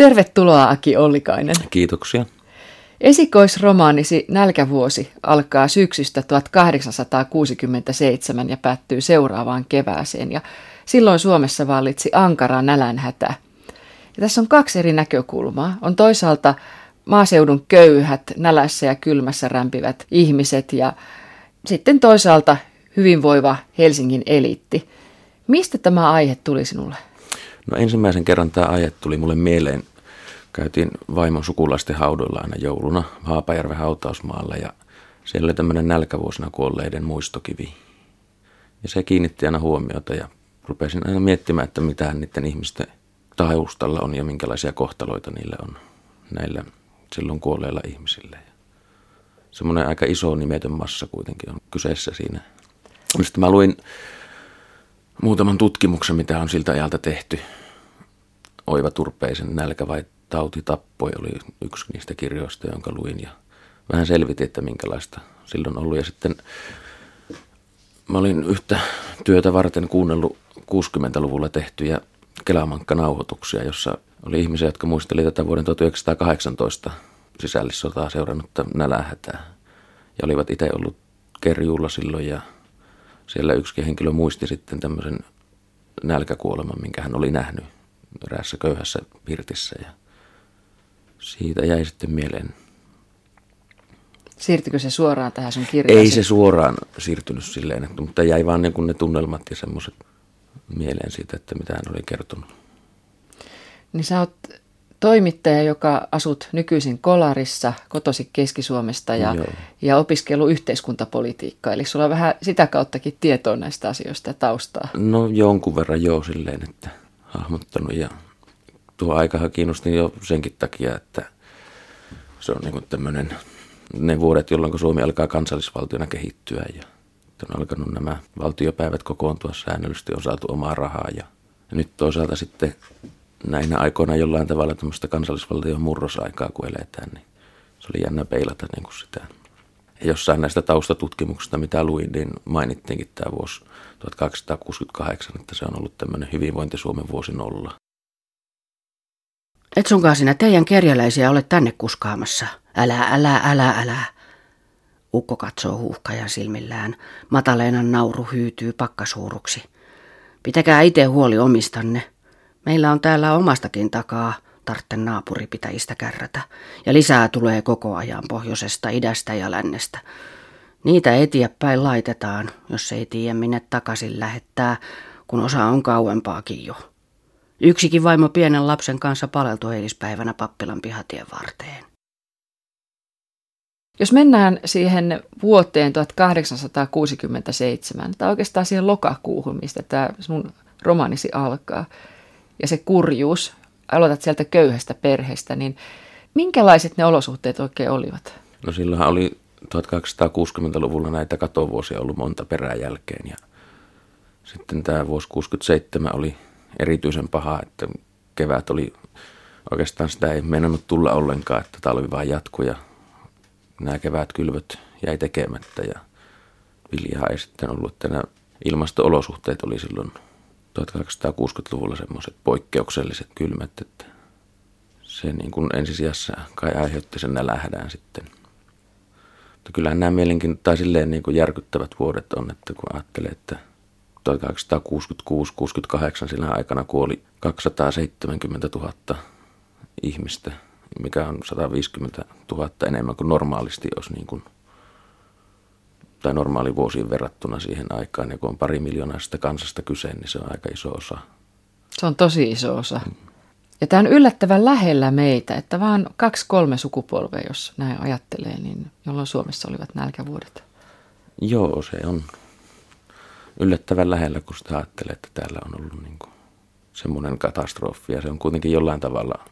Tervetuloa Aki Ollikainen. Kiitoksia. Esikoisromaanisi Nälkävuosi alkaa syksystä 1867 ja päättyy seuraavaan kevääseen. Ja silloin Suomessa vallitsi ankara nälänhätä. Ja tässä on kaksi eri näkökulmaa. On toisaalta maaseudun köyhät, nälässä ja kylmässä rämpivät ihmiset ja sitten toisaalta hyvinvoiva Helsingin eliitti. Mistä tämä aihe tuli sinulle? No ensimmäisen kerran tämä aihe tuli mulle mieleen. Käytiin vaimon sukulaisten haudoilla aina jouluna Haapajärven hautausmaalla ja siellä tämmöinen nälkävuosina kuolleiden muistokivi. Ja se kiinnitti aina huomiota ja rupesin aina miettimään, että mitä niiden ihmisten taustalla on ja minkälaisia kohtaloita niillä on näillä silloin kuolleilla ihmisillä. Semmoinen aika iso nimetön massa kuitenkin on kyseessä siinä. Sitten mä luin muutaman tutkimuksen, mitä on siltä ajalta tehty. Oiva Turpeisen nälkä vai tauti tappoi oli yksi niistä kirjoista, jonka luin. Ja vähän selvitin, että minkälaista silloin ollut. Ja sitten mä olin yhtä työtä varten kuunnellut 60-luvulla tehtyjä Kelamankka-nauhoituksia, jossa oli ihmisiä, jotka muisteli tätä vuoden 1918 sisällissotaa seurannutta nälähätää. Ja olivat itse ollut kerjuulla silloin ja siellä yksi henkilö muisti sitten tämmöisen nälkäkuoleman, minkä hän oli nähnyt eräässä köyhässä pirtissä. Ja siitä jäi sitten mieleen. Siirtykö se suoraan tähän sun kirjaan? Ei se suoraan siirtynyt silleen, että, mutta jäi vaan niin ne tunnelmat ja semmoiset mieleen siitä, että mitä hän oli kertonut. Niin sä oot toimittaja, joka asut nykyisin Kolarissa, kotosi Keski-Suomesta ja, ja opiskelu yhteiskuntapolitiikkaa. Eli sulla on vähän sitä kauttakin tietoa näistä asioista ja taustaa. No jonkun verran joo silleen, että hahmottanut ja tuo aikahan kiinnosti jo senkin takia, että se on niin tämmöinen ne vuodet, jolloin Suomi alkaa kansallisvaltiona kehittyä ja on alkanut nämä valtiopäivät kokoontua säännöllisesti, on saatu omaa rahaa ja, ja nyt toisaalta sitten näinä aikoina jollain tavalla tämmöistä kansallisvaltion murrosaikaa, kun eletään, niin se oli jännä peilata niin kuin sitä. Ja jossain näistä taustatutkimuksista, mitä luin, niin mainittiinkin tämä vuosi 1268, että se on ollut tämmöinen hyvinvointi Suomen vuosi nolla. Et sunkaan sinä teidän kerjäläisiä ole tänne kuskaamassa. Älä, älä, älä, älä. Ukko katsoo huuhkajan silmillään. Mataleenan nauru hyytyy pakkasuuruksi. Pitäkää itse huoli omistanne. Meillä on täällä omastakin takaa tartten naapuripitäjistä kärrätä. Ja lisää tulee koko ajan pohjoisesta, idästä ja lännestä. Niitä eteenpäin laitetaan, jos ei tiedä minne takaisin lähettää, kun osa on kauempaakin jo. Yksikin vaimo pienen lapsen kanssa paleltu eilispäivänä pappilan pihatien varteen. Jos mennään siihen vuoteen 1867, tai oikeastaan siihen lokakuuhun, mistä tämä sun romaanisi alkaa, ja se kurjuus, aloitat sieltä köyhästä perheestä, niin minkälaiset ne olosuhteet oikein olivat? No silloinhan oli 1260-luvulla näitä katovuosia ollut monta peräjälkeen ja sitten tämä vuosi 67 oli erityisen paha, että kevät oli oikeastaan sitä ei mennnyt tulla ollenkaan, että talvi vaan jatkui ja nämä kevät kylvöt jäi tekemättä ja viljaa ei sitten ollut, että nämä ilmasto-olosuhteet oli silloin 1860-luvulla semmoiset poikkeukselliset kylmät, että se niin kuin ensisijassa kai aiheutti sen nälähdään sitten. Mutta kyllähän nämä mielenkiin, tai silleen niin kuin järkyttävät vuodet on, että kun ajattelee, että 1866-68 sillä aikana kuoli 270 000 ihmistä, mikä on 150 000 enemmän kuin normaalisti olisi niin kuin, tai normaali vuosiin verrattuna siihen aikaan. Ja kun on pari miljoonaa sitä kansasta kyse, niin se on aika iso osa. Se on tosi iso osa. Mm. Ja tämä on yllättävän lähellä meitä, että vaan kaksi-kolme sukupolvea, jos näin ajattelee, niin jolloin Suomessa olivat nälkävuodet. Joo, se on yllättävän lähellä, kun sitä ajattelee, että täällä on ollut niin kuin semmoinen katastrofi. Ja se on kuitenkin jollain tavalla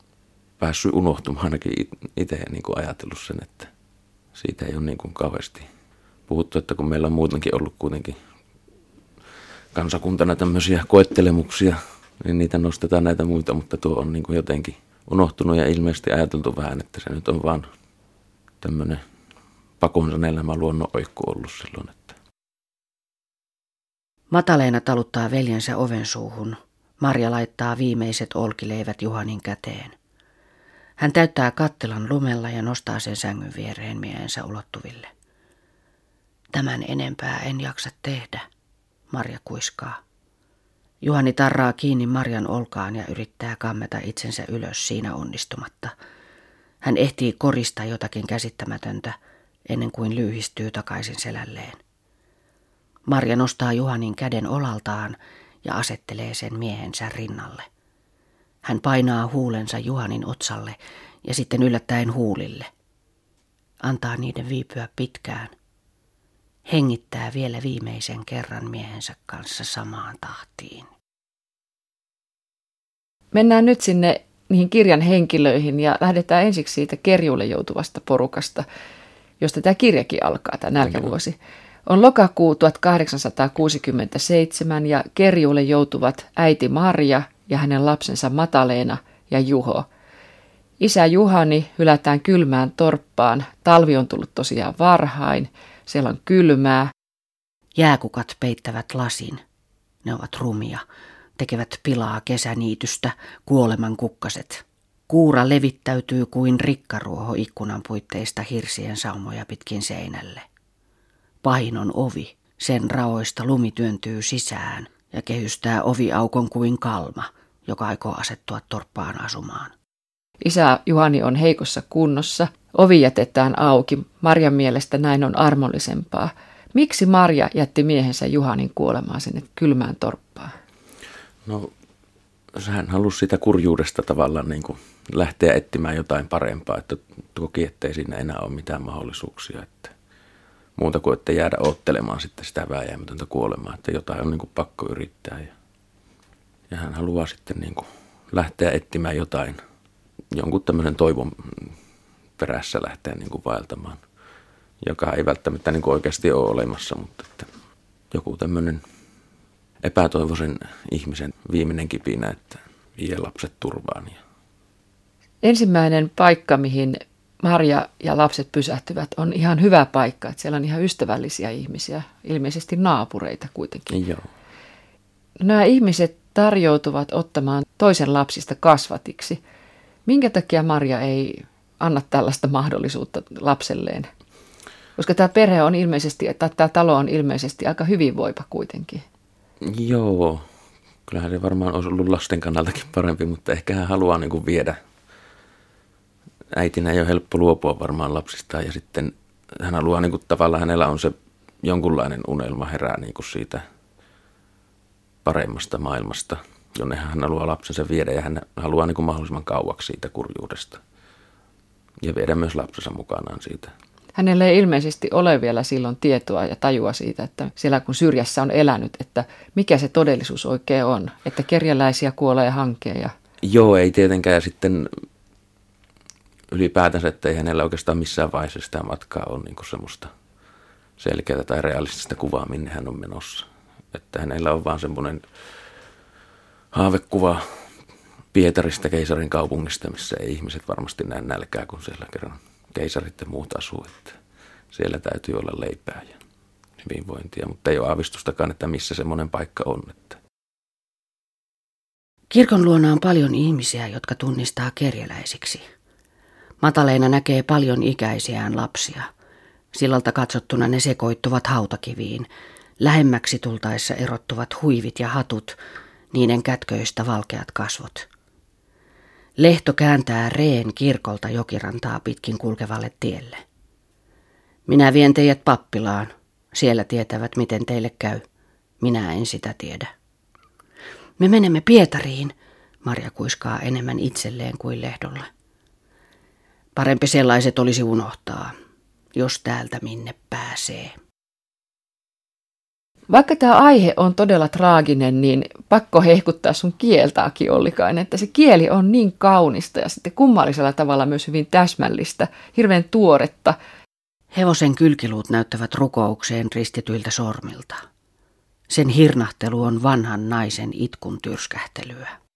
päässyt unohtumaan ainakin itse niin kuin ajatellut sen, että siitä ei ole niin kuin kauheasti puhuttu, että kun meillä on muutenkin ollut kuitenkin kansakuntana tämmöisiä koettelemuksia, niin niitä nostetaan näitä muita, mutta tuo on niin kuin jotenkin unohtunut ja ilmeisesti ajateltu vähän, että se nyt on vaan tämmöinen pakonsa elämä luonnon oikku ollut silloin. Että. Mataleena taluttaa veljensä oven suuhun. Marja laittaa viimeiset olkileivät Juhanin käteen. Hän täyttää kattilan lumella ja nostaa sen sängyn viereen miehensä ulottuville. Tämän enempää en jaksa tehdä, Marja kuiskaa. Juhani tarraa kiinni Marjan olkaan ja yrittää kammeta itsensä ylös siinä onnistumatta. Hän ehtii korista jotakin käsittämätöntä ennen kuin lyhistyy takaisin selälleen. Marja nostaa Juhanin käden olaltaan ja asettelee sen miehensä rinnalle. Hän painaa huulensa Juhanin otsalle ja sitten yllättäen huulille. Antaa niiden viipyä pitkään. Hengittää vielä viimeisen kerran miehensä kanssa samaan tahtiin. Mennään nyt sinne niihin kirjan henkilöihin ja lähdetään ensiksi siitä kerjuulle joutuvasta porukasta, josta tämä kirjakin alkaa, tämä nälkävuosi. On lokakuu 1867 ja kerjuulle joutuvat äiti Marja ja hänen lapsensa Mataleena ja Juho. Isä Juhani hylätään kylmään torppaan. Talvi on tullut tosiaan varhain. Siellä on kylmää. Jääkukat peittävät lasin. Ne ovat rumia. Tekevät pilaa kesäniitystä, kuoleman kukkaset. Kuura levittäytyy kuin rikkaruoho ikkunan puitteista hirsien saumoja pitkin seinälle. Pahin on ovi. Sen raoista lumi työntyy sisään ja kehystää oviaukon kuin kalma, joka aikoo asettua torppaan asumaan. Isä Juhani on heikossa kunnossa. Ovi jätetään auki. Marjan mielestä näin on armollisempaa. Miksi Marja jätti miehensä Juhanin kuolemaan sinne kylmään torppaan? No, hän halusi sitä kurjuudesta tavallaan niin kuin lähteä etsimään jotain parempaa, että toki ettei siinä enää ole mitään mahdollisuuksia. Että muuta kuin että jäädä ottelemaan sitten sitä vääjäämätöntä kuolemaa, että jotain on niin kuin pakko yrittää. Ja, ja hän haluaa sitten niin kuin lähteä etsimään jotain, jonkun tämmöisen toivon perässä lähteä niin kuin vaeltamaan, joka ei välttämättä niin kuin oikeasti ole olemassa, mutta että joku tämmöinen epätoivoisen ihmisen viimeinen kipinä, että vie lapset turvaan. Ensimmäinen paikka, mihin Marja ja lapset pysähtyvät, on ihan hyvä paikka. Että siellä on ihan ystävällisiä ihmisiä, ilmeisesti naapureita kuitenkin. Joo. Nämä ihmiset tarjoutuvat ottamaan toisen lapsista kasvatiksi. Minkä takia Marja ei anna tällaista mahdollisuutta lapselleen? Koska tämä perhe on ilmeisesti, että tämä talo on ilmeisesti aika hyvinvoipa kuitenkin. Joo, kyllähän se varmaan olisi ollut lasten kannaltakin parempi, mutta ehkä hän haluaa niin kuin viedä äitinä ei ole helppo luopua varmaan lapsistaan ja sitten hän haluaa niin kuin, tavallaan hänellä on se jonkunlainen unelma herää niin kuin siitä paremmasta maailmasta, jonne hän haluaa lapsensa viedä ja hän haluaa niin kuin mahdollisimman kauaksi siitä kurjuudesta ja viedä myös lapsensa mukanaan siitä. Hänellä ei ilmeisesti ole vielä silloin tietoa ja tajua siitä, että siellä kun syrjässä on elänyt, että mikä se todellisuus oikein on, että kerjäläisiä kuolee hankeen. Ja... Joo, ei tietenkään. Sitten ylipäätänsä, että ei hänellä oikeastaan missään vaiheessa sitä matkaa ole niin semmoista selkeää tai realistista kuvaa, minne hän on menossa. Että hänellä on vaan semmoinen haavekuva Pietarista keisarin kaupungista, missä ei ihmiset varmasti näe nälkää, kun siellä kerran keisarit ja muut asuu. Että siellä täytyy olla leipää ja hyvinvointia, mutta ei ole aavistustakaan, että missä semmoinen paikka on. Että. Kirkon luona on paljon ihmisiä, jotka tunnistaa kerjäläisiksi. Mataleina näkee paljon ikäisiään lapsia. Sillalta katsottuna ne sekoittuvat hautakiviin. Lähemmäksi tultaessa erottuvat huivit ja hatut, niiden kätköistä valkeat kasvot. Lehto kääntää reen kirkolta jokirantaa pitkin kulkevalle tielle. Minä vien teidät pappilaan. Siellä tietävät, miten teille käy. Minä en sitä tiedä. Me menemme Pietariin, Marja kuiskaa enemmän itselleen kuin lehdolle. Parempi sellaiset olisi unohtaa, jos täältä minne pääsee. Vaikka tämä aihe on todella traaginen, niin pakko hehkuttaa sun kieltaakin Ollikainen, että se kieli on niin kaunista ja sitten kummallisella tavalla myös hyvin täsmällistä, hirveän tuoretta. Hevosen kylkiluut näyttävät rukoukseen ristityiltä sormilta. Sen hirnahtelu on vanhan naisen itkun tyrskähtelyä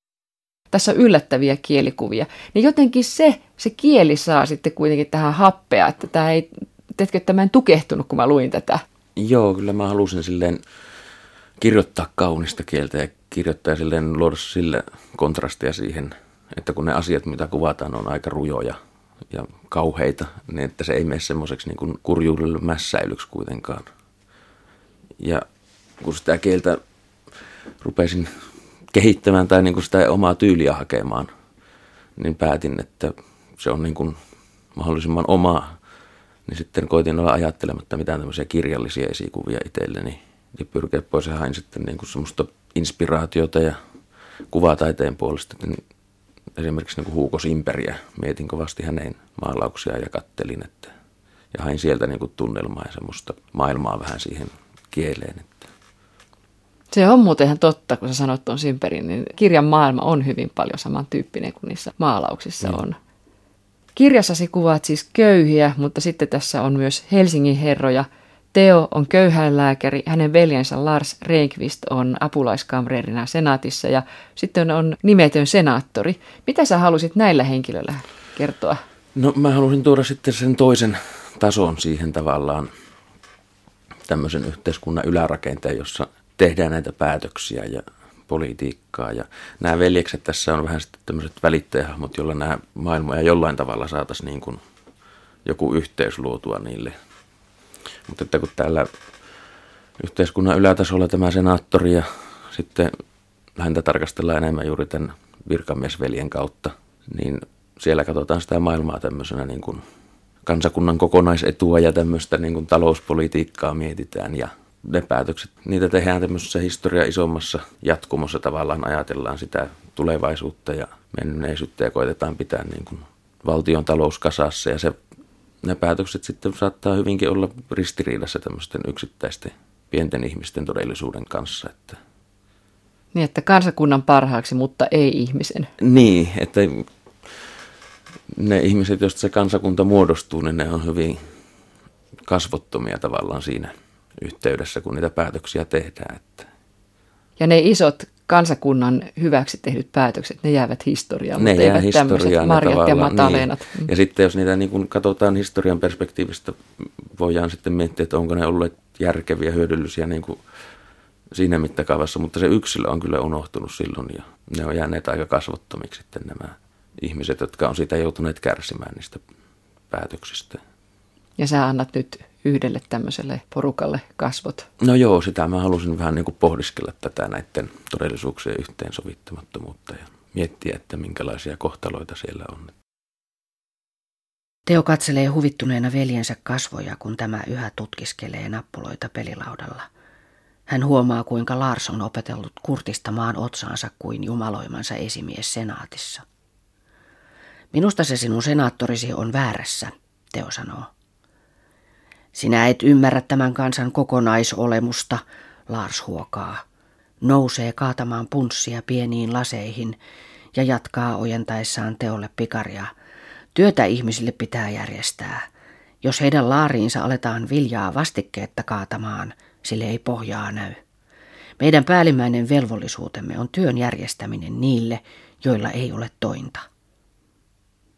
tässä on yllättäviä kielikuvia, niin jotenkin se, se kieli saa sitten kuitenkin tähän happea, että tämä ei, teetkö, että mä en tukehtunut, kun mä luin tätä. Joo, kyllä mä halusin silleen kirjoittaa kaunista kieltä ja kirjoittaa silleen luoda sille kontrastia siihen että kun ne asiat, mitä kuvataan, on aika rujoja ja kauheita, niin että se ei mene semmoiseksi niin kuin kurjuudelle mässäilyksi kuitenkaan. Ja kun sitä kieltä rupesin kehittämään tai niin kuin sitä omaa tyyliä hakemaan, niin päätin, että se on niin kuin mahdollisimman omaa. Niin sitten koitin olla ajattelematta mitään tämmöisiä kirjallisia esikuvia itselleni ja pyrkiä pois ja hain sitten niin kuin semmoista inspiraatiota ja kuvataiteen puolesta. Niin esimerkiksi niin kuin Huuko Simperiä mietin kovasti hänen maalauksiaan ja kattelin, että ja hain sieltä niin kuin tunnelmaa ja semmoista maailmaa vähän siihen kieleen. Että. Se on muuten ihan totta, kun sä sanot tuon Simperin, niin kirjan maailma on hyvin paljon samantyyppinen kuin niissä maalauksissa mm. on. Kirjassasi kuvaat siis köyhiä, mutta sitten tässä on myös Helsingin herroja. Teo on köyhäinlääkäri, hänen veljensä Lars Renkvist on apulaiskamreerina senaatissa ja sitten on nimetön senaattori. Mitä sä halusit näillä henkilöillä kertoa? No mä halusin tuoda sitten sen toisen tason siihen tavallaan tämmöisen yhteiskunnan ylärakenteen, jossa tehdään näitä päätöksiä ja politiikkaa. Ja nämä veljekset tässä on vähän sitten tämmöiset välittäjähahmot, joilla nämä maailmoja jollain tavalla saataisiin niin kuin joku yhteys luotua niille. Mutta että kun täällä yhteiskunnan ylätasolla tämä senaattori ja sitten häntä tarkastellaan enemmän juuri tämän virkamiesveljen kautta, niin siellä katsotaan sitä maailmaa tämmöisenä niin kuin kansakunnan kokonaisetua ja tämmöistä niin kuin talouspolitiikkaa mietitään ja ne päätökset, niitä tehdään tämmöisessä historia isommassa jatkumossa tavallaan ajatellaan sitä tulevaisuutta ja menneisyyttä ja koitetaan pitää niin kuin valtion talous kasassa ja se, ne päätökset sitten saattaa hyvinkin olla ristiriidassa tämmöisten yksittäisten pienten ihmisten todellisuuden kanssa. Että niin, että kansakunnan parhaaksi, mutta ei ihmisen. Niin, että ne ihmiset, joista se kansakunta muodostuu, niin ne on hyvin kasvottomia tavallaan siinä yhteydessä, kun niitä päätöksiä tehdään. Että. Ja ne isot kansakunnan hyväksi tehdyt päätökset, ne jäävät historiaan, ne mutta jää eivät historiaan marjat ja mataleenat. Niin. Ja sitten jos niitä niin kun katsotaan historian perspektiivistä, voidaan sitten miettiä, että onko ne olleet järkeviä, hyödyllisiä niin kuin siinä mittakaavassa, mutta se yksilö on kyllä unohtunut silloin ja ne on jääneet aika kasvottomiksi sitten nämä ihmiset, jotka on siitä joutuneet kärsimään niistä päätöksistä. Ja sä annat nyt yhdelle tämmöiselle porukalle kasvot. No joo, sitä mä halusin vähän niin kuin pohdiskella tätä näiden todellisuuksien yhteensovittamattomuutta ja miettiä, että minkälaisia kohtaloita siellä on. Teo katselee huvittuneena veljensä kasvoja, kun tämä yhä tutkiskelee nappuloita pelilaudalla. Hän huomaa, kuinka Lars on opetellut kurtistamaan otsaansa kuin jumaloimansa esimies senaatissa. Minusta se sinun senaattorisi on väärässä, Teo sanoo. Sinä et ymmärrä tämän kansan kokonaisolemusta, Lars huokaa. Nousee kaatamaan punssia pieniin laseihin ja jatkaa ojentaessaan teolle pikaria. Työtä ihmisille pitää järjestää. Jos heidän laariinsa aletaan viljaa vastikkeetta kaatamaan, sille ei pohjaa näy. Meidän päällimmäinen velvollisuutemme on työn järjestäminen niille, joilla ei ole tointa.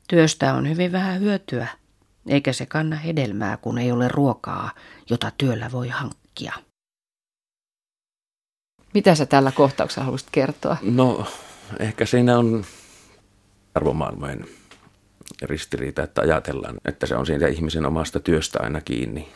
Työstä on hyvin vähän hyötyä, eikä se kanna hedelmää, kun ei ole ruokaa, jota työllä voi hankkia. Mitä sä tällä kohtauksella haluaisit kertoa? No, ehkä siinä on arvomaailmojen ristiriita, että ajatellaan, että se on siitä ihmisen omasta työstä aina kiinni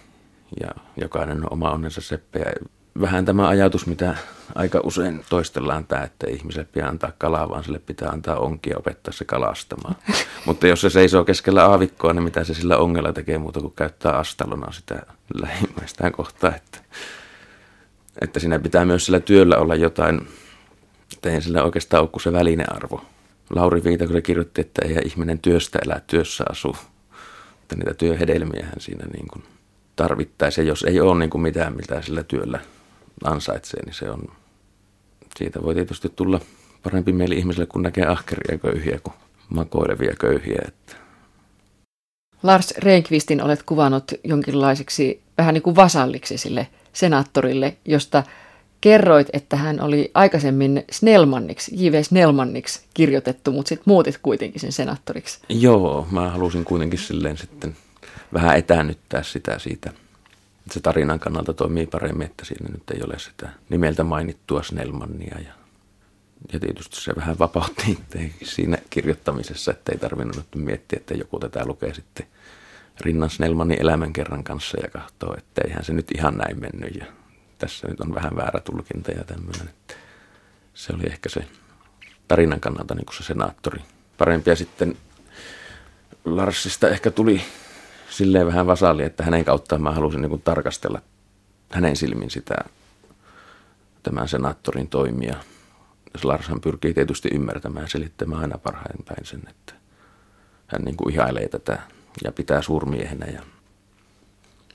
ja jokainen on oma onnensa seppä. Ja vähän tämä ajatus, mitä aika usein toistellaan tämä, että ihmiselle pitää antaa kalaa, vaan sille pitää antaa onkia opettaa se kalastamaan. Mutta jos se seisoo keskellä aavikkoa, niin mitä se sillä ongella tekee muuta kuin käyttää astalona sitä lähimmäistään kohtaa. Että, että siinä pitää myös sillä työllä olla jotain, että ei sillä oikeastaan ole kuin se välinearvo. Lauri Viita, kun se kirjoitti, että ei ihminen työstä elää, työssä asu. Että niitä työhedelmiähän siinä niin kuin tarvittaisiin. Jos ei ole niin kuin mitään, mitä sillä työllä ansaitsee, niin se on, siitä voi tietysti tulla parempi mieli ihmiselle, kun näkee ahkeria köyhiä kuin makoilevia köyhiä. Että. Lars Renkvistin olet kuvannut jonkinlaiseksi vähän niin kuin vasalliksi sille senaattorille, josta kerroit, että hän oli aikaisemmin Snellmanniksi, J.V. Snellmanniksi kirjoitettu, mutta sitten muutit kuitenkin sen senaattoriksi. Joo, mä halusin kuitenkin silleen sitten vähän etäännyttää sitä siitä se tarinan kannalta toimii paremmin, että siinä nyt ei ole sitä nimeltä mainittua Snellmannia. Ja Ja tietysti se vähän vapautti siinä kirjoittamisessa, että ei tarvinnut miettiä, että joku tätä lukee sitten rinnan Snellmanin elämänkerran kanssa ja katsoo, että eihän se nyt ihan näin mennyt ja tässä nyt on vähän väärä tulkinta ja tämmöinen. Se oli ehkä se tarinan kannalta niin kuin se senaattori. Parempi ja sitten Larsista ehkä tuli silleen vähän vasaali, että hänen kauttaan mä halusin niin kuin tarkastella hänen silmin sitä tämän senaattorin toimia. Larshan pyrkii tietysti ymmärtämään selittämään aina parhain päin sen, että hän niin kuin ihailee tätä ja pitää suurmiehenä ja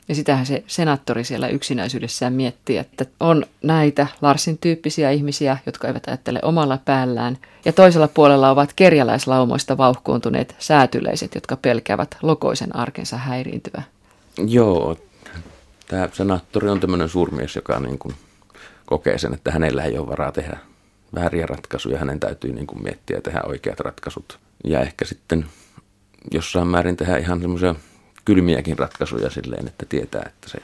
ja sitähän se senaattori siellä yksinäisyydessään miettii, että on näitä Larsin tyyppisiä ihmisiä, jotka eivät ajattele omalla päällään. Ja toisella puolella ovat kerjäläislaumoista vauhkuuntuneet säätyleiset, jotka pelkäävät lokoisen arkensa häiriintyvä. Joo, tämä senaattori on tämmöinen suurmies, joka niin kuin kokee sen, että hänellä ei ole varaa tehdä vääriä ratkaisuja. Hänen täytyy niin kuin miettiä ja tehdä oikeat ratkaisut. Ja ehkä sitten jossain määrin tehdä ihan semmoisia kylmiäkin ratkaisuja silleen, että tietää, että se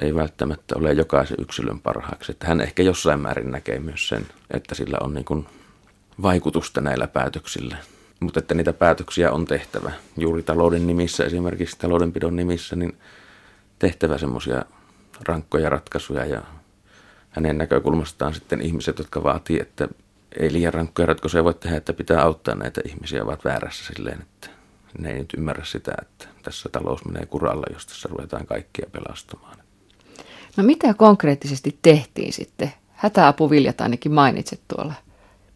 ei välttämättä ole jokaisen yksilön parhaaksi. Että hän ehkä jossain määrin näkee myös sen, että sillä on niin kuin vaikutusta näillä päätöksillä. Mutta että niitä päätöksiä on tehtävä. Juuri talouden nimissä, esimerkiksi taloudenpidon nimissä, niin tehtävä semmoisia rankkoja ratkaisuja ja hänen näkökulmastaan sitten ihmiset, jotka vaatii, että ei liian rankkoja ratkaisuja voi tehdä, että pitää auttaa näitä ihmisiä, ovat väärässä silleen, että ne ei nyt ymmärrä sitä, että tässä talous menee kuralla, jos tässä ruvetaan kaikkia pelastamaan. No mitä konkreettisesti tehtiin sitten? Hätäapuviljat ainakin mainitset tuolla.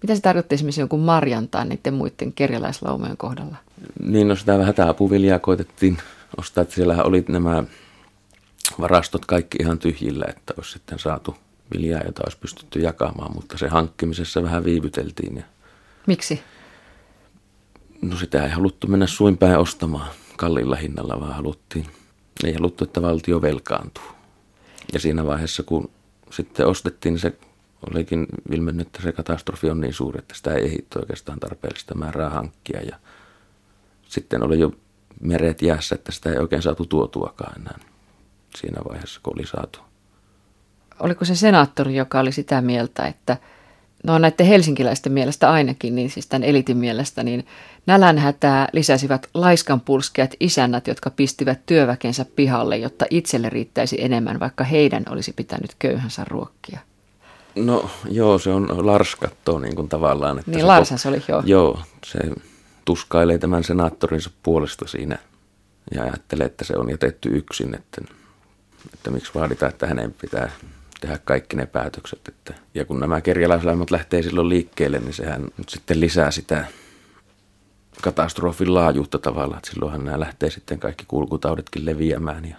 Mitä se tarkoitti esimerkiksi jonkun Marjan tai niiden muiden kerjäläislaumojen kohdalla? Niin, no sitä hätäapuviljaa koitettiin ostaa, että siellä oli nämä varastot kaikki ihan tyhjillä, että olisi sitten saatu viljaa, jota olisi pystytty jakamaan, mutta se hankkimisessa vähän viivyteltiin. Ja Miksi? No sitä ei haluttu mennä suin päin ostamaan kalliilla hinnalla, vaan haluttiin, ei haluttu, että valtio velkaantuu. Ja siinä vaiheessa, kun sitten ostettiin, niin se olikin ilmennyt, että se katastrofi on niin suuri, että sitä ei ehditty oikeastaan tarpeellista määrää hankkia. Ja sitten oli jo meret jäässä, että sitä ei oikein saatu tuotuakaan enää siinä vaiheessa, kun oli saatu. Oliko se senaattori, joka oli sitä mieltä, että no näiden helsinkiläisten mielestä ainakin, niin siis tämän elitin mielestä, niin nälänhätää lisäsivät laiskanpulskeat isännät, jotka pistivät työväkensä pihalle, jotta itselle riittäisi enemmän, vaikka heidän olisi pitänyt köyhänsä ruokkia. No joo, se on Lars kattoo niin kuin tavallaan. Että niin se se oli, joo. Joo, se tuskailee tämän senaattorinsa puolesta siinä ja ajattelee, että se on jätetty yksin, että, että miksi vaaditaan, että hänen pitää tehdä kaikki ne päätökset. Että, ja kun nämä kerjäläislaimat lähtee silloin liikkeelle, niin sehän nyt sitten lisää sitä katastrofin laajuutta tavallaan. Että silloinhan nämä lähtee sitten kaikki kulkutaudetkin leviämään ja,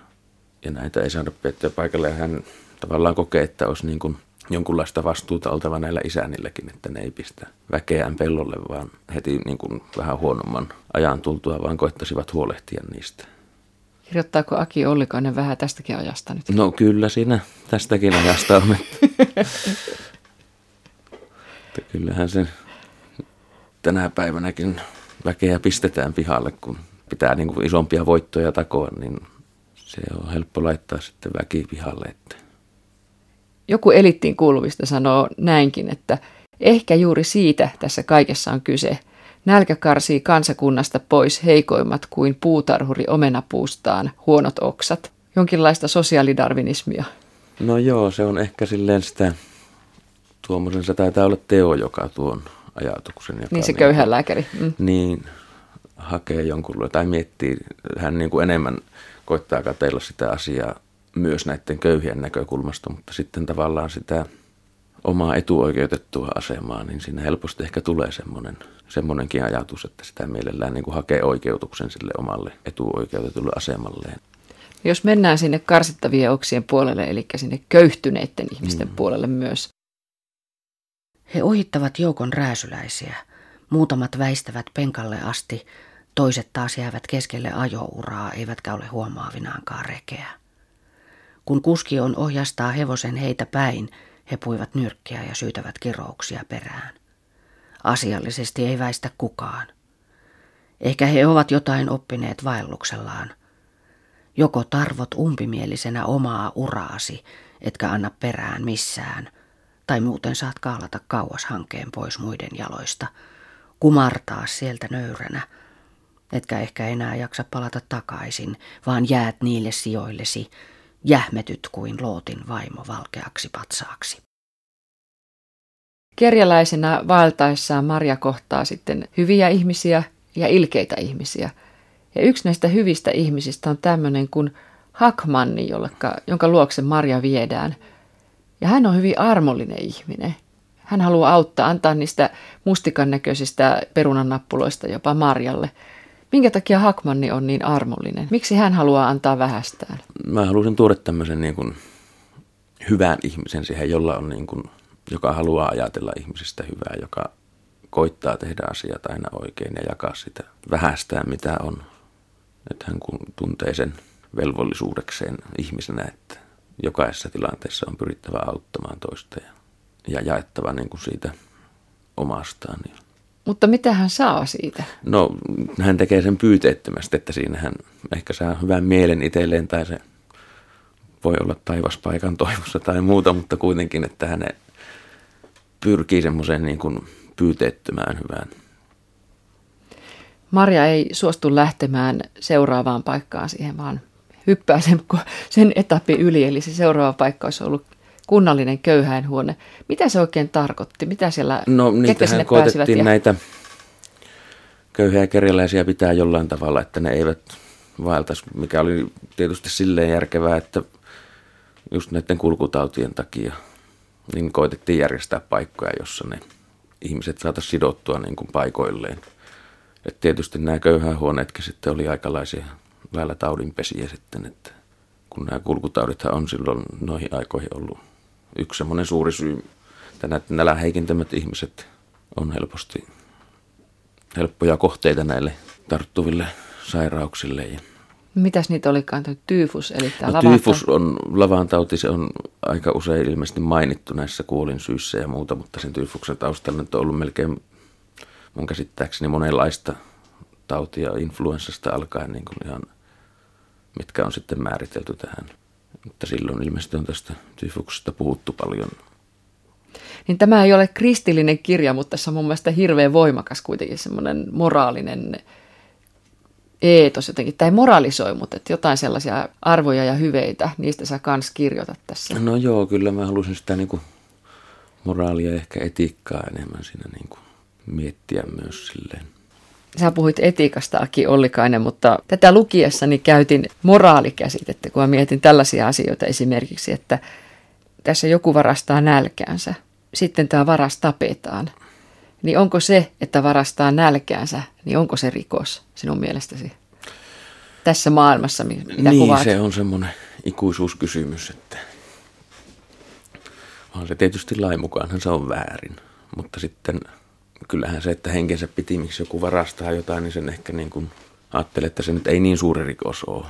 ja näitä ei saada piettyä paikalle. Ja hän tavallaan kokee, että olisi niin kuin jonkunlaista vastuuta oltava näillä isännilläkin, että ne ei pistä väkeään pellolle, vaan heti niin kuin vähän huonomman ajan tultua, vaan koittaisivat huolehtia niistä. Kirjoittaako Aki Ollikainen vähän tästäkin ajasta nyt? No kyllä siinä tästäkin ajasta on. kyllähän se tänä päivänäkin väkeä pistetään pihalle, kun pitää niin kuin isompia voittoja takoa, niin se on helppo laittaa sitten väki pihalle. Että. Joku elittiin kuuluvista sanoo näinkin, että ehkä juuri siitä tässä kaikessa on kyse – Nälkä karsii kansakunnasta pois heikoimmat kuin puutarhuri omenapuustaan, huonot oksat. Jonkinlaista sosiaalidarvinismia. No joo, se on ehkä silleen sitä, tuommoisen se taitaa olla Teo, joka tuon ajatuksen. Joka niin se niin, köyhä lääkäri. Mm. Niin, hakee jonkun, tai miettii, hän niin kuin enemmän koittaa katella sitä asiaa myös näiden köyhien näkökulmasta, mutta sitten tavallaan sitä omaa etuoikeutettua asemaa, niin siinä helposti ehkä tulee semmoinen, semmoinenkin ajatus, että sitä mielellään niin kuin hakee oikeutuksen sille omalle etuoikeutetulle asemalleen. Jos mennään sinne karsittavien oksien puolelle, eli sinne köyhtyneiden ihmisten mm. puolelle myös. He ohittavat joukon rääsyläisiä. Muutamat väistävät penkalle asti, toiset taas jäävät keskelle ajouraa, eivätkä ole huomaavinaankaan rekeä. Kun kuski on ohjastaa hevosen heitä päin, he puivat nyrkkiä ja syytävät kirouksia perään. Asiallisesti ei väistä kukaan. Ehkä he ovat jotain oppineet vaelluksellaan. Joko tarvot umpimielisenä omaa uraasi, etkä anna perään missään, Tai muuten saat kaalata kauas hankeen pois muiden jaloista, kumartaa sieltä nöyränä, etkä ehkä enää jaksa palata takaisin, vaan jäät niille sijoillesi, jähmetyt kuin Lootin vaimo valkeaksi patsaaksi. Kerjäläisenä vaeltaessaan Maria kohtaa sitten hyviä ihmisiä ja ilkeitä ihmisiä. Ja yksi näistä hyvistä ihmisistä on tämmöinen kuin Hakmanni, jolleka, jonka luokse Maria viedään. Ja hän on hyvin armollinen ihminen. Hän haluaa auttaa, antaa niistä mustikan näköisistä perunannappuloista jopa Marjalle. Minkä takia Hakmanni on niin armollinen? Miksi hän haluaa antaa vähästään? Mä halusin tuoda tämmöisen niin kuin hyvän ihmisen siihen, jolla on niin kuin, joka haluaa ajatella ihmisistä hyvää, joka koittaa tehdä asiat aina oikein ja jakaa sitä vähästään, mitä on. Että hän kun tuntee sen velvollisuudekseen ihmisenä, että jokaisessa tilanteessa on pyrittävä auttamaan toista ja, ja jaettava niin kuin siitä omastaan. Niin. Mutta mitä hän saa siitä? No, hän tekee sen pyyteettömästi, että siinä hän ehkä saa hyvän mielen itselleen tai se voi olla taivaspaikan toivossa tai muuta, mutta kuitenkin, että hän pyrkii semmoiseen niin kuin pyyteettömään hyvään. Marja ei suostu lähtemään seuraavaan paikkaan siihen, vaan hyppää sen, sen etappi yli. Eli se seuraava paikka olisi ollut kunnallinen köyhäinhuone. Mitä se oikein tarkoitti? Mitä siellä, no, niitähän koetettiin ja... näitä köyhiä kerjäläisiä pitää jollain tavalla, että ne eivät vaeltaisi, mikä oli tietysti silleen järkevää, että just näiden kulkutautien takia niin koitettiin järjestää paikkoja, jossa ne ihmiset saataisiin sidottua niin kuin paikoilleen. Et tietysti nämä köyhäinhuoneetkin sitten oli aikalaisia väillä taudinpesiä sitten, että kun nämä kulkutaudithan on silloin noihin aikoihin ollut yksi semmoinen suuri syy, että nämä näläheikintämät ihmiset on helposti helppoja kohteita näille tarttuville sairauksille. Ja Mitäs niitä olikaan, tuo tyfus? Eli tämä no, tyfus on lavantauti, se on aika usein ilmeisesti mainittu näissä kuolinsyissä ja muuta, mutta sen tyfuksen taustalla on ollut melkein mun käsittääkseni monenlaista tautia influenssasta alkaen niin kuin ihan, mitkä on sitten määritelty tähän. Mutta silloin ilmeisesti on tästä tyfuksesta puhuttu paljon. Niin tämä ei ole kristillinen kirja, mutta tässä on mun mielestä hirveän voimakas kuitenkin semmoinen moraalinen eetos jotenkin, tai moralisoi, mutta että jotain sellaisia arvoja ja hyveitä, niistä sä kans kirjoitat tässä. No joo, kyllä mä halusin sitä niin kuin moraalia ehkä etiikkaa enemmän siinä niin kuin miettiä myös silleen. Sä puhuit etiikasta, Aki Ollikainen, mutta tätä lukiessani käytin moraalikäsitettä, kun mä mietin tällaisia asioita esimerkiksi, että tässä joku varastaa nälkäänsä, sitten tämä varas tapetaan. Niin onko se, että varastaa nälkäänsä, niin onko se rikos sinun mielestäsi? Tässä maailmassa, mitä niin, kuvaat. se on semmoinen ikuisuuskysymys, että on se tietysti lain mukaanhan se on väärin, mutta sitten – kyllähän se, että henkensä pitimiksi joku varastaa jotain, niin sen ehkä niin kuin ajattelee, että se nyt ei niin suuri rikos ole.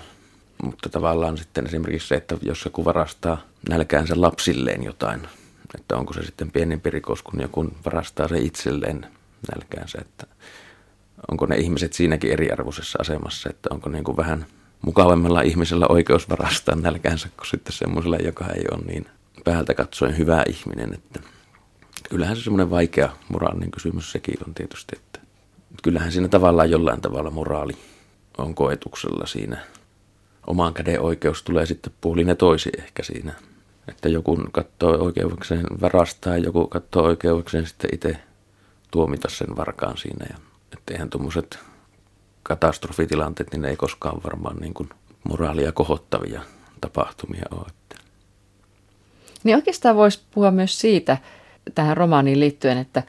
Mutta tavallaan sitten esimerkiksi se, että jos joku varastaa nälkäänsä lapsilleen jotain, että onko se sitten pienempi rikos, kun joku varastaa se itselleen nälkäänsä, että onko ne ihmiset siinäkin eriarvoisessa asemassa, että onko niin kuin vähän mukavammalla ihmisellä oikeus varastaa nälkäänsä kuin sitten semmoisella, joka ei ole niin päältä katsoen hyvä ihminen, että – kyllähän se semmoinen vaikea moraalinen kysymys sekin on tietysti, että kyllähän siinä tavallaan jollain tavalla moraali on koetuksella siinä. Omaan käden oikeus tulee sitten puolin ja toisi ehkä siinä. Että joku katsoo oikeukseen varastaa ja joku katsoo oikeukseen sitten itse tuomita sen varkaan siinä. Ja, että eihän tuommoiset katastrofitilanteet, niin ne ei koskaan varmaan niin kuin moraalia kohottavia tapahtumia ole. Niin oikeastaan voisi puhua myös siitä, tähän romaaniin liittyen, että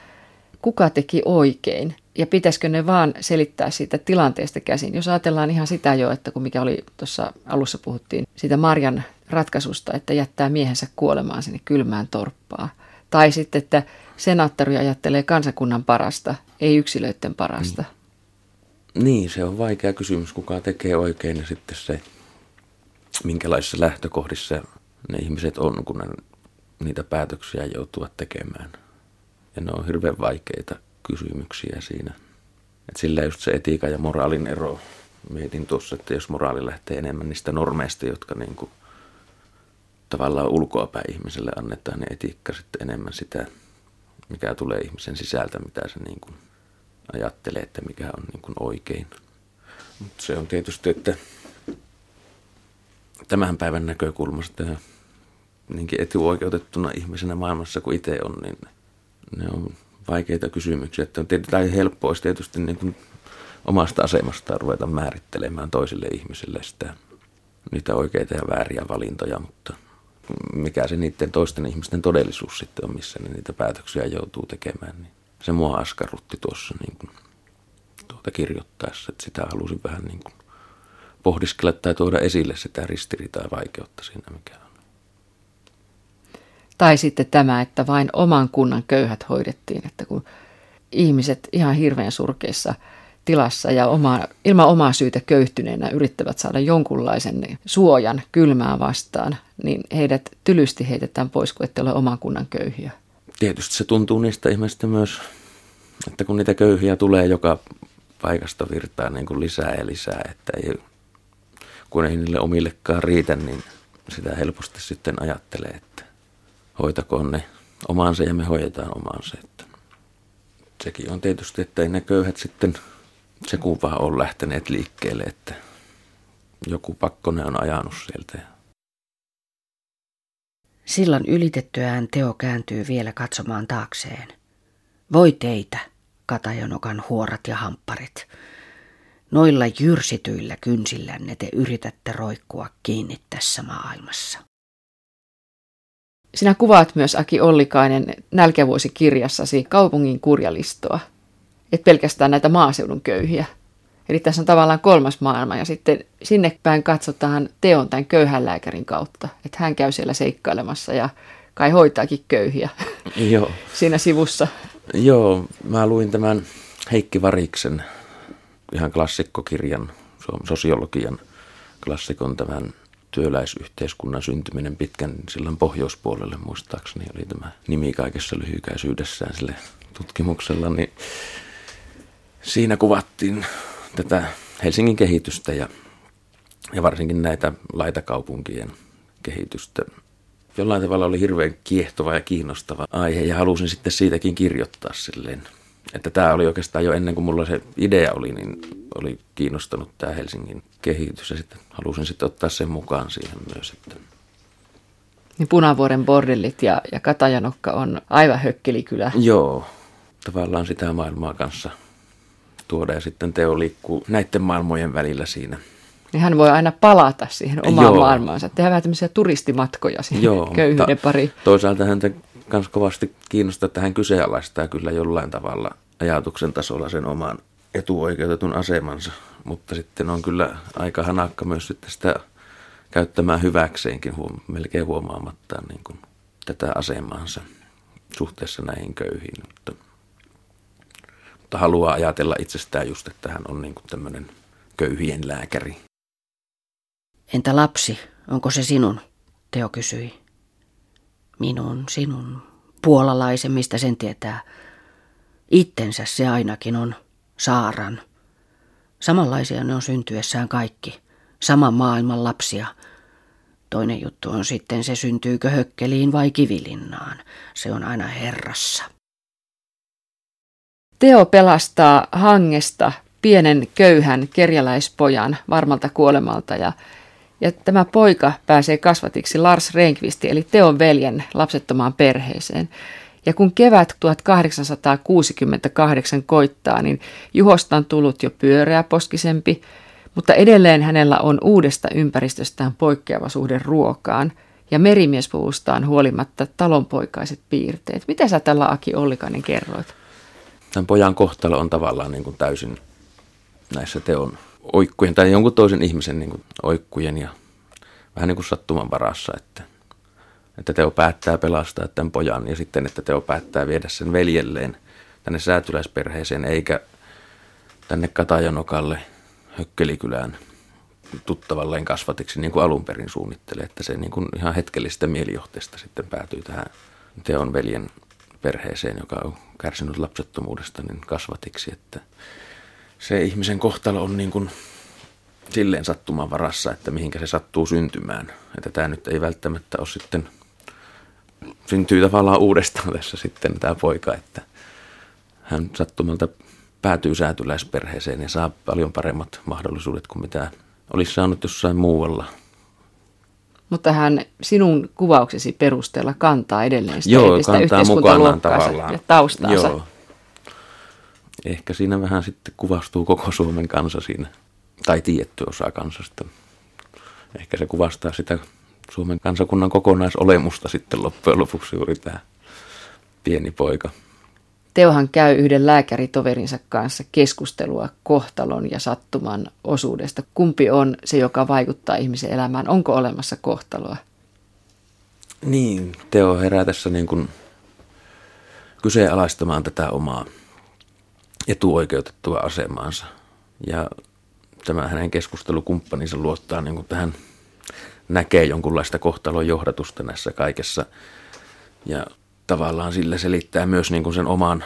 kuka teki oikein ja pitäisikö ne vaan selittää siitä tilanteesta käsin. Jos ajatellaan ihan sitä jo, että kun mikä oli tuossa alussa puhuttiin, siitä Marjan ratkaisusta, että jättää miehensä kuolemaan sinne kylmään torppaa. Tai sitten, että senaattori ajattelee kansakunnan parasta, ei yksilöiden parasta. Niin. niin, se on vaikea kysymys, kuka tekee oikein ja sitten se, minkälaisissa lähtökohdissa ne ihmiset on, kun ne niitä päätöksiä joutuvat tekemään. Ja ne on hirveän vaikeita kysymyksiä siinä. Et sillä just se etiikan ja moraalin ero. Mietin tuossa, että jos moraali lähtee enemmän niistä normeista, jotka niin kuin tavallaan ulkoapäin ihmiselle annetaan ne etiikka sitten enemmän sitä, mikä tulee ihmisen sisältä, mitä se niin kuin ajattelee, että mikä on niin kuin oikein. Mutta se on tietysti, että tämän päivän näkökulmasta ja niinkin etuoikeutettuna ihmisenä maailmassa kuin itse on, niin ne on vaikeita kysymyksiä. Että on tietysti helppoa olisi tietysti niin kuin omasta asemastaan ruveta määrittelemään toisille ihmisille sitä, niitä oikeita ja vääriä valintoja, mutta mikä se niiden toisten ihmisten todellisuus sitten on, missä ne niitä päätöksiä joutuu tekemään, niin se mua askarrutti tuossa niin kuin, tuota kirjoittaessa, että sitä halusin vähän niin kuin pohdiskella tai tuoda esille sitä ristiriitaa ja vaikeutta siinä, mikä on. Tai sitten tämä, että vain oman kunnan köyhät hoidettiin, että kun ihmiset ihan hirveän surkeissa tilassa ja oma, ilman omaa syytä köyhtyneenä yrittävät saada jonkunlaisen suojan kylmää vastaan, niin heidät tylysti heitetään pois, kun ette ole oman kunnan köyhiä. Tietysti se tuntuu niistä ihmistä myös, että kun niitä köyhiä tulee joka paikasta virtaa niin kuin lisää ja lisää, että ei, kun ei niille omillekaan riitä, niin sitä helposti sitten ajattelee, että hoitakoon ne omaansa ja me hoidetaan omaansa. Että sekin on tietysti, että ei ne köyhät sitten se kuva on lähteneet liikkeelle, että joku pakkonen on ajanut sieltä. Sillan ylitettyään Teo kääntyy vielä katsomaan taakseen. Voi teitä, Katajanokan huorat ja hampparit. Noilla jyrsityillä kynsillänne te yritätte roikkua kiinni tässä maailmassa. Sinä kuvaat myös Aki Ollikainen nälkävuosikirjassasi kaupungin kurjalistoa, et pelkästään näitä maaseudun köyhiä. Eli tässä on tavallaan kolmas maailma ja sitten sinne päin katsotaan teon tämän köyhän lääkärin kautta. Että hän käy siellä seikkailemassa ja kai hoitaakin köyhiä Joo. siinä sivussa. Joo, mä luin tämän Heikki Variksen ihan klassikkokirjan, sosiologian klassikon tämän työläisyhteiskunnan syntyminen pitkän sillan pohjoispuolelle muistaakseni oli tämä nimi kaikessa lyhykäisyydessään sille tutkimuksella, niin siinä kuvattiin tätä Helsingin kehitystä ja, ja varsinkin näitä laitakaupunkien kehitystä. Jollain tavalla oli hirveän kiehtova ja kiinnostava aihe ja halusin sitten siitäkin kirjoittaa silleen. Että tämä oli oikeastaan jo ennen kuin mulla se idea oli, niin oli kiinnostanut tämä Helsingin kehitys ja sitten halusin sitten ottaa sen mukaan siihen myös. Että niin Punavuoren bordellit ja, ja Katajanokka on aivan hökkelikylä. Joo, tavallaan sitä maailmaa kanssa tuoda ja sitten Teo liikkuu näiden maailmojen välillä siinä. Niin hän voi aina palata siihen omaan Joo. maailmaansa, tehdä vähän tämmöisiä turistimatkoja siihen Joo, köyhyyden pari. Toisaalta häntä myös kovasti kiinnostaa, että hän kyseenalaistaa kyllä jollain tavalla ajatuksen tasolla sen oman etuoikeutetun asemansa, mutta sitten on kyllä aika hanakka myös sitten sitä käyttämään hyväkseenkin huom- melkein huomaamattaan niin kuin tätä asemaansa suhteessa näihin köyhiin. Mutta mutta haluaa ajatella itsestään just, että hän on niin kuin tämmöinen köyhien lääkäri. Entä lapsi, onko se sinun? Teo kysyi. Minun, sinun, puolalaisen, mistä sen tietää. Ittensä se ainakin on, Saaran. Samanlaisia ne on syntyessään kaikki, saman maailman lapsia. Toinen juttu on sitten se syntyykö hökkeliin vai kivilinnaan. Se on aina herrassa. Teo pelastaa hangesta pienen köyhän kerjäläispojan varmalta kuolemalta ja, ja tämä poika pääsee kasvatiksi Lars Renkvisti eli Teon veljen lapsettomaan perheeseen. Ja kun kevät 1868 koittaa, niin Juhosta on tullut jo pyöreä poskisempi, mutta edelleen hänellä on uudesta ympäristöstään poikkeava suhde ruokaan ja merimiespuvustaan huolimatta talonpoikaiset piirteet. Mitä sä tällä Aki Ollikainen kerroit? Tämän pojan kohtalo on tavallaan niin kuin täysin näissä teon oikkujen tai jonkun toisen ihmisen niin kuin oikkujen ja vähän niin kuin sattuman varassa, että, että Teo päättää pelastaa tämän pojan ja sitten, että Teo päättää viedä sen veljelleen tänne säätyläisperheeseen eikä tänne Katajanokalle Hökkelikylään tuttavalleen kasvatiksi niin kuin alun perin suunnittelee, että se niin kuin ihan hetkellistä mielijohteesta sitten päätyy tähän Teon veljen perheeseen, joka on kärsinyt lapsettomuudesta, niin kasvatiksi. Että se ihmisen kohtalo on niin kuin silleen sattuman varassa, että mihinkä se sattuu syntymään. Että tämä nyt ei välttämättä ole sitten, syntyy tavallaan uudestaan tässä sitten tämä poika, että hän sattumalta päätyy säätyläisperheeseen ja saa paljon paremmat mahdollisuudet kuin mitä olisi saanut jossain muualla. Mutta hän sinun kuvauksesi perusteella kantaa edelleen sitä Joo, kantaa mukanaan tavallaan. ja taustansa. Joo. Ehkä siinä vähän sitten kuvastuu koko Suomen kansa siinä, tai tietty osa kansasta. Ehkä se kuvastaa sitä Suomen kansakunnan kokonaisolemusta sitten loppujen lopuksi juuri tämä pieni poika. Teohan käy yhden lääkäritoverinsa kanssa keskustelua kohtalon ja sattuman osuudesta. Kumpi on se, joka vaikuttaa ihmisen elämään? Onko olemassa kohtaloa? Niin, Teo herää tässä niin kuin kyseenalaistamaan tätä omaa etuoikeutettua asemaansa. Ja tämä hänen keskustelukumppaninsa luottaa niin kuin tähän, näkee jonkunlaista kohtalon johdatusta näissä kaikessa. Ja tavallaan sillä selittää myös niin kuin sen oman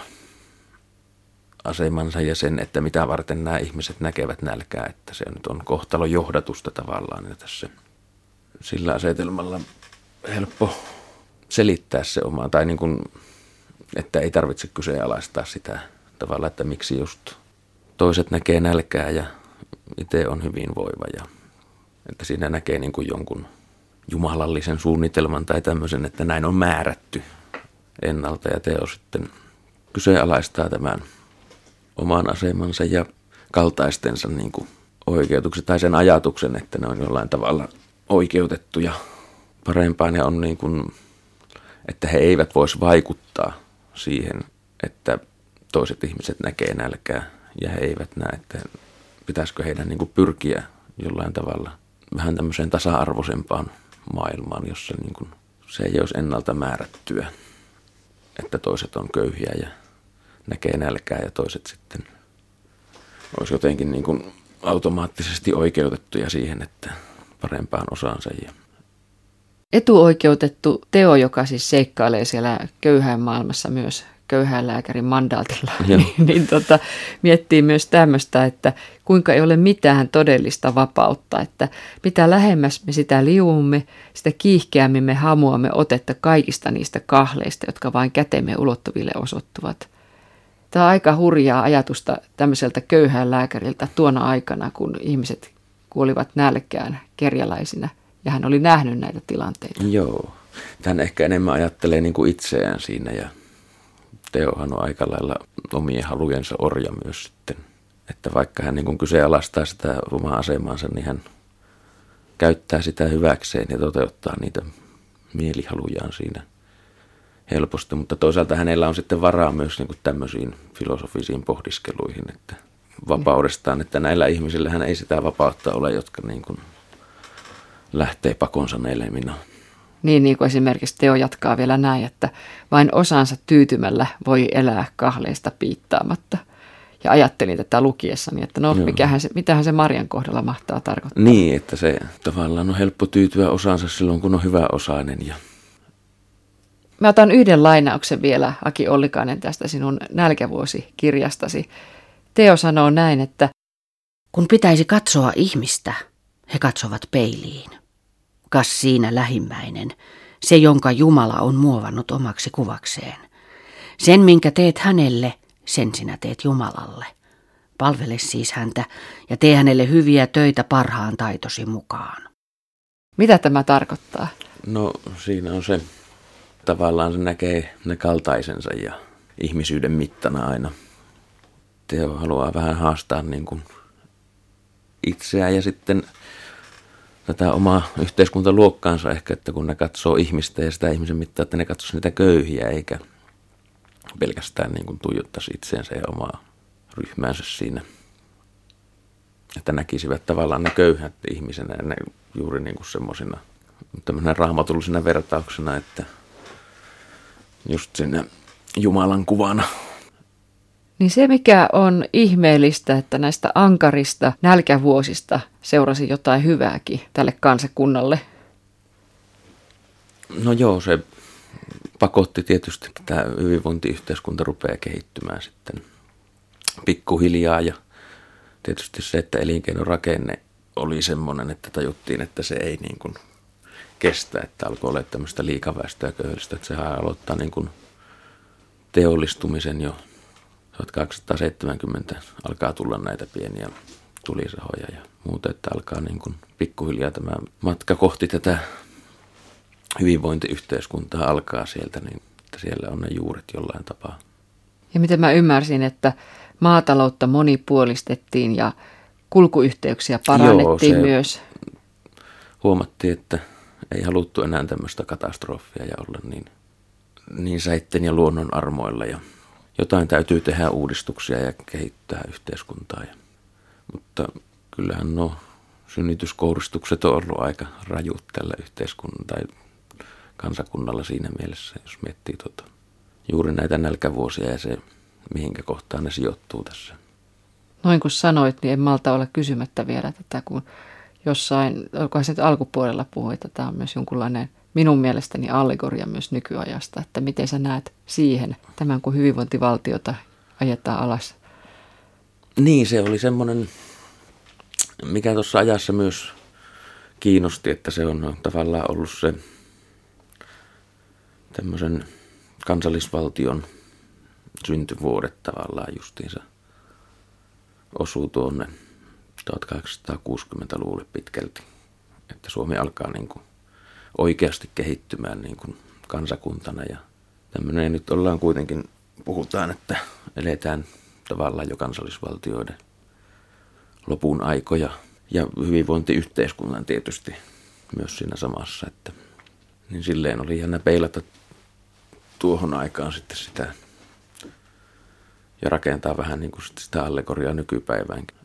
asemansa ja sen, että mitä varten nämä ihmiset näkevät nälkää, että se nyt on kohtalo johdatusta tavallaan. Ja tässä sillä asetelmalla helppo selittää se oma, tai niin kuin, että ei tarvitse kyseenalaistaa sitä tavalla, että miksi just toiset näkee nälkää ja itse on hyvinvoiva ja että siinä näkee niin kuin jonkun jumalallisen suunnitelman tai tämmöisen, että näin on määrätty ennalta ja Teo sitten kyseenalaistaa tämän oman asemansa ja kaltaistensa niin kuin oikeutuksen tai sen ajatuksen, että ne on jollain tavalla oikeutettuja parempaan ja on niin kuin, että he eivät voisi vaikuttaa siihen, että toiset ihmiset näkee nälkää ja he eivät näe, että pitäisikö heidän niin kuin pyrkiä jollain tavalla vähän tämmöiseen tasa-arvoisempaan maailmaan, jossa niin kuin se ei olisi ennalta määrättyä että toiset on köyhiä ja näkee nälkää ja toiset sitten olisi jotenkin niin kuin automaattisesti oikeutettuja siihen, että parempaan osaansa. Ja... Etuoikeutettu Teo, joka siis seikkailee siellä köyhän maailmassa myös köyhän lääkärin mandaatilla, niin, niin tota, miettii myös tämmöistä, että kuinka ei ole mitään todellista vapautta, että mitä lähemmäs me sitä liuumme, sitä kiihkeämmin me hamuamme otetta kaikista niistä kahleista, jotka vain kätemme ulottuville osoittuvat. Tämä on aika hurjaa ajatusta tämmöiseltä köyhän lääkäriltä tuona aikana, kun ihmiset kuolivat nälkään kerjäläisinä, ja hän oli nähnyt näitä tilanteita. Joo. Hän ehkä enemmän ajattelee niin kuin itseään siinä ja Teohan on aika lailla omien halujensa orja myös sitten. Että vaikka hän niin kuin kyseenalaistaa sitä omaa asemansa, niin hän käyttää sitä hyväkseen ja toteuttaa niitä mielihalujaan siinä helposti. Mutta toisaalta hänellä on sitten varaa myös niin kuin tämmöisiin filosofisiin pohdiskeluihin, että vapaudestaan, että näillä ihmisillä hän ei sitä vapautta ole, jotka niin kuin lähtee pakonsa neleminaan. Niin, niin kuin esimerkiksi Teo jatkaa vielä näin, että vain osansa tyytymällä voi elää kahleista piittaamatta. Ja ajattelin tätä lukiessani, että no mikähän se, mitähän se Marjan kohdalla mahtaa tarkoittaa. Niin, että se tavallaan on helppo tyytyä osansa silloin, kun on hyvä osainen. Ja... Mä otan yhden lainauksen vielä, Aki Ollikainen, tästä sinun nälkävuosikirjastasi. Teo sanoo näin, että kun pitäisi katsoa ihmistä, he katsovat peiliin. Kas siinä lähimmäinen, se jonka Jumala on muovannut omaksi kuvakseen. Sen, minkä teet hänelle, sen sinä teet Jumalalle. Palvele siis häntä ja tee hänelle hyviä töitä parhaan taitosi mukaan. Mitä tämä tarkoittaa? No siinä on se, tavallaan se näkee ne kaltaisensa ja ihmisyyden mittana aina. Teo haluaa vähän haastaa niin kuin itseään ja sitten tätä omaa yhteiskuntaluokkaansa ehkä, että kun ne katsoo ihmistä ja sitä ihmisen mittaa, että ne katsoisi niitä köyhiä eikä pelkästään niin kuin tuijottaisi itseensä ja omaa ryhmäänsä siinä. Että näkisivät tavallaan ne köyhät ihmisenä ja ne juuri niin kuin semmoisina tämmöisenä raamatullisena vertauksena, että just sinne Jumalan kuvana niin se, mikä on ihmeellistä, että näistä ankarista nälkävuosista seurasi jotain hyvääkin tälle kansakunnalle. No joo, se pakotti tietysti, että tämä hyvinvointiyhteiskunta rupeaa kehittymään sitten pikkuhiljaa ja tietysti se, että elinkeinorakenne oli semmoinen, että tajuttiin, että se ei niin kuin kestä, että alkoi olla tämmöistä liikaväestöä köyhistä, että sehän aloittaa niin kuin teollistumisen jo 1270 alkaa tulla näitä pieniä tulisahoja ja muuta, että alkaa niin kuin pikkuhiljaa tämä matka kohti tätä hyvinvointiyhteiskuntaa alkaa sieltä, niin että siellä on ne juuret jollain tapaa. Ja miten mä ymmärsin, että maataloutta monipuolistettiin ja kulkuyhteyksiä parannettiin Joo, myös. Huomattiin, että ei haluttu enää tämmöistä katastrofia ja olla niin, niin säitten ja luonnon armoilla. Ja jotain täytyy tehdä uudistuksia ja kehittää yhteiskuntaa. Ja, mutta kyllähän nuo synnytyskouristukset on ollut aika rajut tällä yhteiskunnalla tai kansakunnalla siinä mielessä, jos miettii tota, juuri näitä nälkävuosia ja se, mihinkä kohtaan ne sijoittuu tässä. Noin kuin sanoit, niin en malta olla kysymättä vielä tätä, kun jossain, olikohan se alkupuolella puhui, että tämä on myös jonkunlainen minun mielestäni allegoria myös nykyajasta, että miten sä näet siihen, tämän kun hyvinvointivaltiota ajetaan alas. Niin, se oli semmoinen, mikä tuossa ajassa myös kiinnosti, että se on tavallaan ollut se tämmöisen kansallisvaltion syntyvuodet tavallaan justiinsa osuu tuonne 1860-luvulle pitkälti, että Suomi alkaa niin kuin oikeasti kehittymään niin kuin kansakuntana ja tämmöinen nyt ollaan kuitenkin, puhutaan, että eletään tavallaan jo kansallisvaltioiden lopun aikoja ja hyvinvointiyhteiskunnan tietysti myös siinä samassa, että niin silleen oli jännä peilata tuohon aikaan sitten sitä ja rakentaa vähän niin kuin sitä allegoriaa nykypäiväänkin.